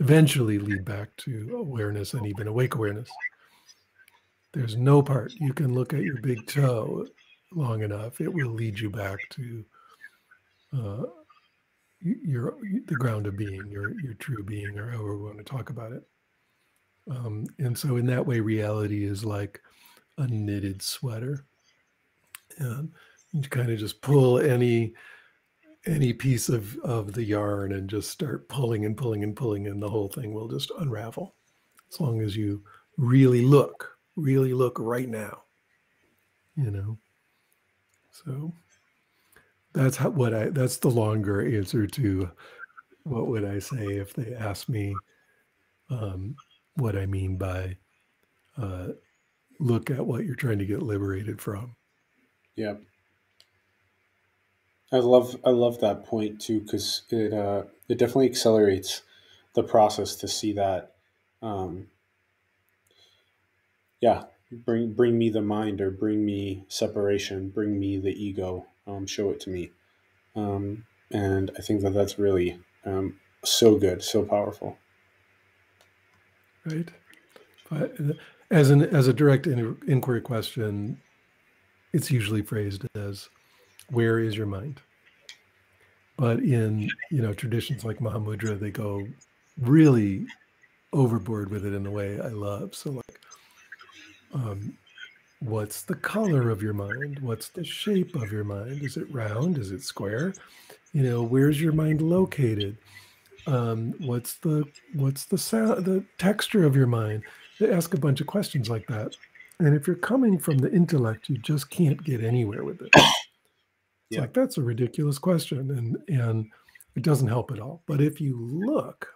eventually lead back to awareness and even awake awareness there's no part you can look at your big toe long enough it will lead you back to uh, your the ground of being, your your true being, or however we want to talk about it. Um, and so, in that way, reality is like a knitted sweater, and you kind of just pull any any piece of of the yarn and just start pulling and pulling and pulling, and the whole thing will just unravel. As long as you really look, really look right now, you know. So that's how, what I. That's the longer answer to what would I say if they asked me um, what I mean by uh, look at what you're trying to get liberated from. Yeah. I love I love that point too because it uh, it definitely accelerates the process to see that um, yeah bring bring me the mind or bring me separation bring me the ego um, show it to me. Um, and I think that that's really um, so good, so powerful. Right. But as an as a direct inquiry question, it's usually phrased as, "Where is your mind?" But in you know traditions like Mahamudra, they go really overboard with it in a way I love. So like, um, what's the color of your mind? What's the shape of your mind? Is it round? Is it square? You know where's your mind located? Um, what's the what's the sound the texture of your mind? They ask a bunch of questions like that. And if you're coming from the intellect you just can't get anywhere with it it's yeah. like that's a ridiculous question and and it doesn't help at all. But if you look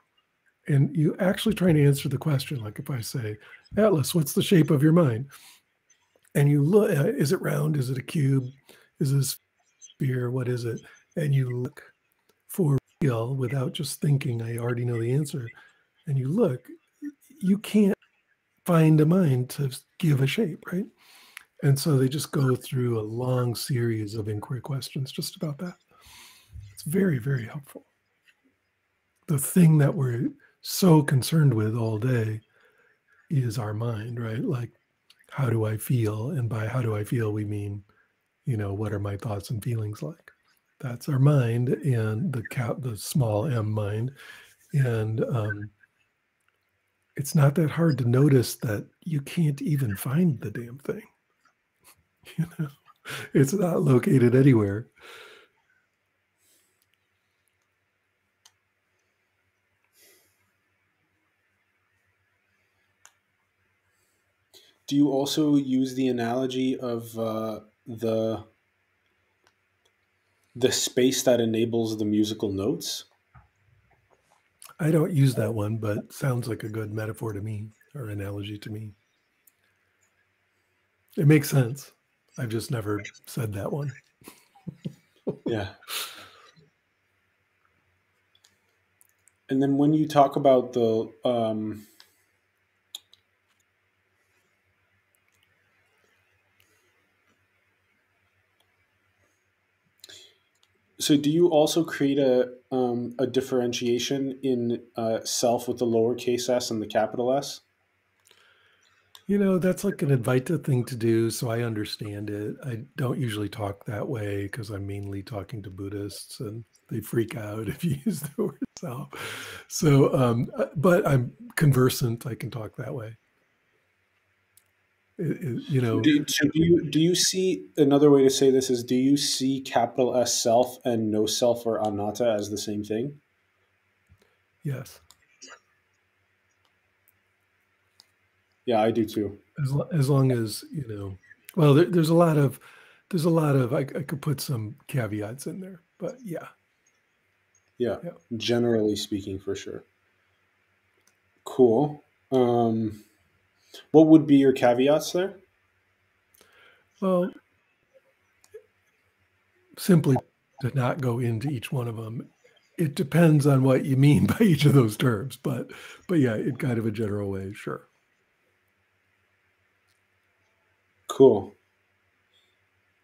and you actually try to answer the question like if i say atlas what's the shape of your mind? And you look uh, is it round? Is it a cube? Is this sphere? What is it? And you look for real without just thinking i already know the answer. And you look you can't find a mind to give a shape right and so they just go through a long series of inquiry questions just about that it's very very helpful the thing that we're so concerned with all day is our mind right like how do I feel? And by how do I feel, we mean, you know, what are my thoughts and feelings like? That's our mind and the cap, the small m mind. And um, it's not that hard to notice that you can't even find the damn thing. You know, it's not located anywhere. do you also use the analogy of uh, the the space that enables the musical notes? I don't use that one, but sounds like a good metaphor to me or analogy to me. It makes sense. I've just never said that one. yeah. And then when you talk about the um, so do you also create a um, a differentiation in uh, self with the lowercase s and the capital S? You know, that's like an Advaita thing to do, so I understand it. I don't usually talk that way because I'm mainly talking to Buddhists and they freak out if you use the word self. So, um, uh, but I'm conversant. I can talk that way. It- it- you know, Do, do you do you see another way to say this is do you see capital S self and no self or anatta as the same thing? yes. Yeah, I do too. As, as long as, you know, well, there, there's a lot of, there's a lot of, I, I could put some caveats in there, but yeah. Yeah, Yeah. generally speaking, for sure. Cool. Um, what would be your caveats there? Well, simply to not go into each one of them. It depends on what you mean by each of those terms, but but yeah, in kind of a general way, sure. Cool.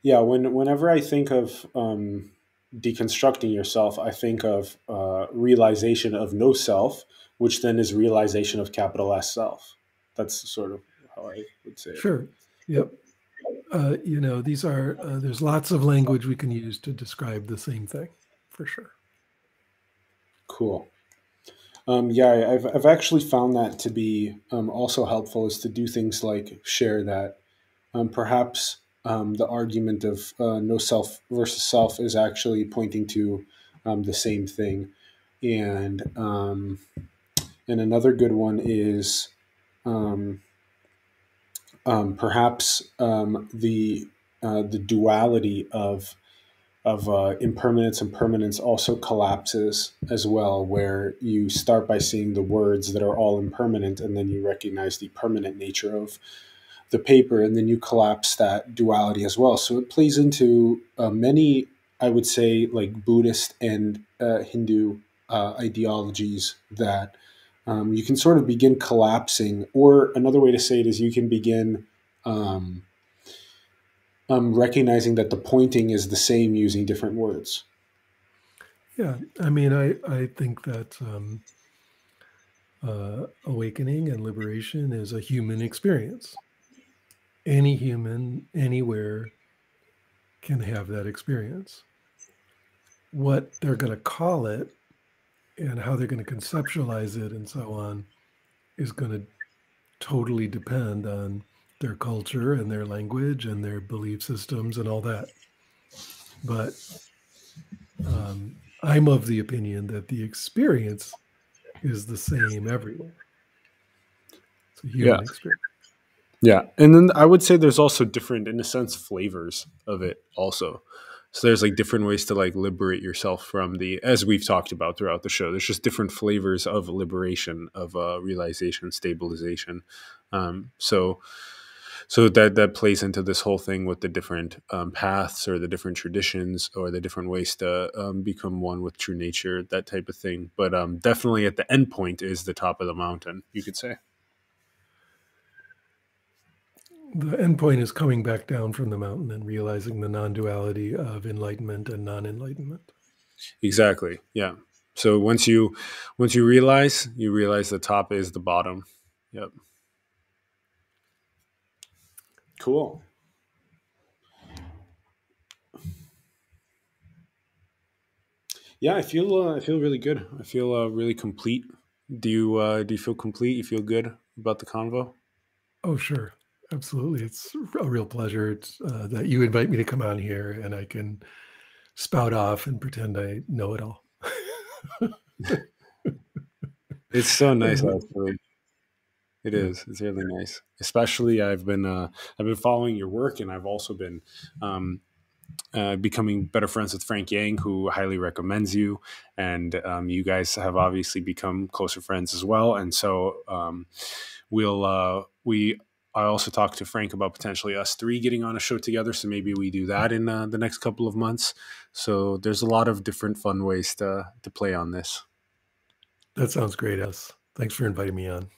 Yeah, when whenever I think of um, deconstructing yourself, I think of uh, realization of no self, which then is realization of capital S self. That's sort of how I would say it. Sure. Yep. Uh, you know, these are uh, there's lots of language we can use to describe the same thing, for sure. Cool. Um, yeah, I've, I've actually found that to be um, also helpful is to do things like share that um, perhaps um, the argument of uh, no self versus self is actually pointing to um, the same thing. And, um, and another good one is um, um, perhaps um, the, uh, the duality of of uh, impermanence and permanence also collapses as well, where you start by seeing the words that are all impermanent, and then you recognize the permanent nature of the paper, and then you collapse that duality as well. So it plays into uh, many, I would say, like Buddhist and uh, Hindu uh, ideologies that um, you can sort of begin collapsing, or another way to say it is you can begin. Um, um, recognizing that the pointing is the same using different words. Yeah, I mean, I I think that um, uh, awakening and liberation is a human experience. Any human, anywhere, can have that experience. What they're going to call it and how they're going to conceptualize it and so on is going to totally depend on their culture and their language and their belief systems and all that. But um, I'm of the opinion that the experience is the same everywhere. It's a human Yeah. experience. Yeah, and then I would say there's also different, in a sense, flavors of it also. So there's like different ways to like liberate yourself from the, as we've talked about throughout the show. There's just different flavors of liberation, of uh, realization, stabilization. Um, so, so that that plays into this whole thing with the different um, paths or the different traditions or the different ways to um, become one with true nature, that type of thing. But um, definitely at the end point is the top of the mountain, you could say. The end point is coming back down from the mountain and realizing the non duality of enlightenment and non enlightenment. Exactly. Yeah. So once you once you realize, you realize the top is the bottom. Yep. Cool. Yeah, I feel uh, I feel really good. I feel uh, really complete. Do you uh, do you feel complete? You feel good about the convo? Oh, sure. Absolutely. It's a real pleasure uh, that you invite me to come on here and I can spout off and pretend I know it all. It's so nice, actually. It is. It's really nice. Especially, I've been uh, I've been following your work, and I've also been um, uh, becoming better friends with Frank Yang, who highly recommends you. And um, you guys have obviously become closer friends as well. And so um, we'll uh, we. I also talked to Frank about potentially us three getting on a show together. So maybe we do that in uh, the next couple of months. So there's a lot of different fun ways to to play on this. That sounds great, S. Thanks for inviting me on.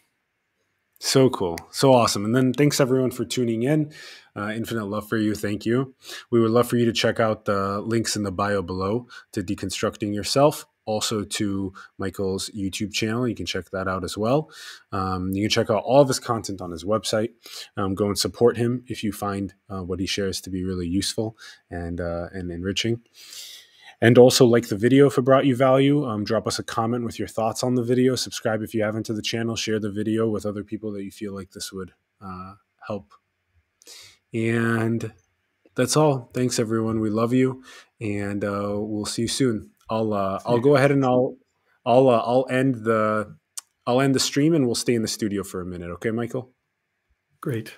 So cool. So awesome. And then thanks everyone for tuning in. Uh, infinite love for you. Thank you. We would love for you to check out the links in the bio below to Deconstructing Yourself, also to Michael's YouTube channel. You can check that out as well. Um, you can check out all of his content on his website. Um, go and support him if you find uh, what he shares to be really useful and, uh, and enriching. And also like the video if it brought you value. Um, drop us a comment with your thoughts on the video. Subscribe if you haven't to the channel. Share the video with other people that you feel like this would uh, help. And that's all. Thanks everyone. We love you, and uh, we'll see you soon. I'll uh, I'll go ahead and I'll I'll uh, I'll end the I'll end the stream and we'll stay in the studio for a minute. Okay, Michael. Great.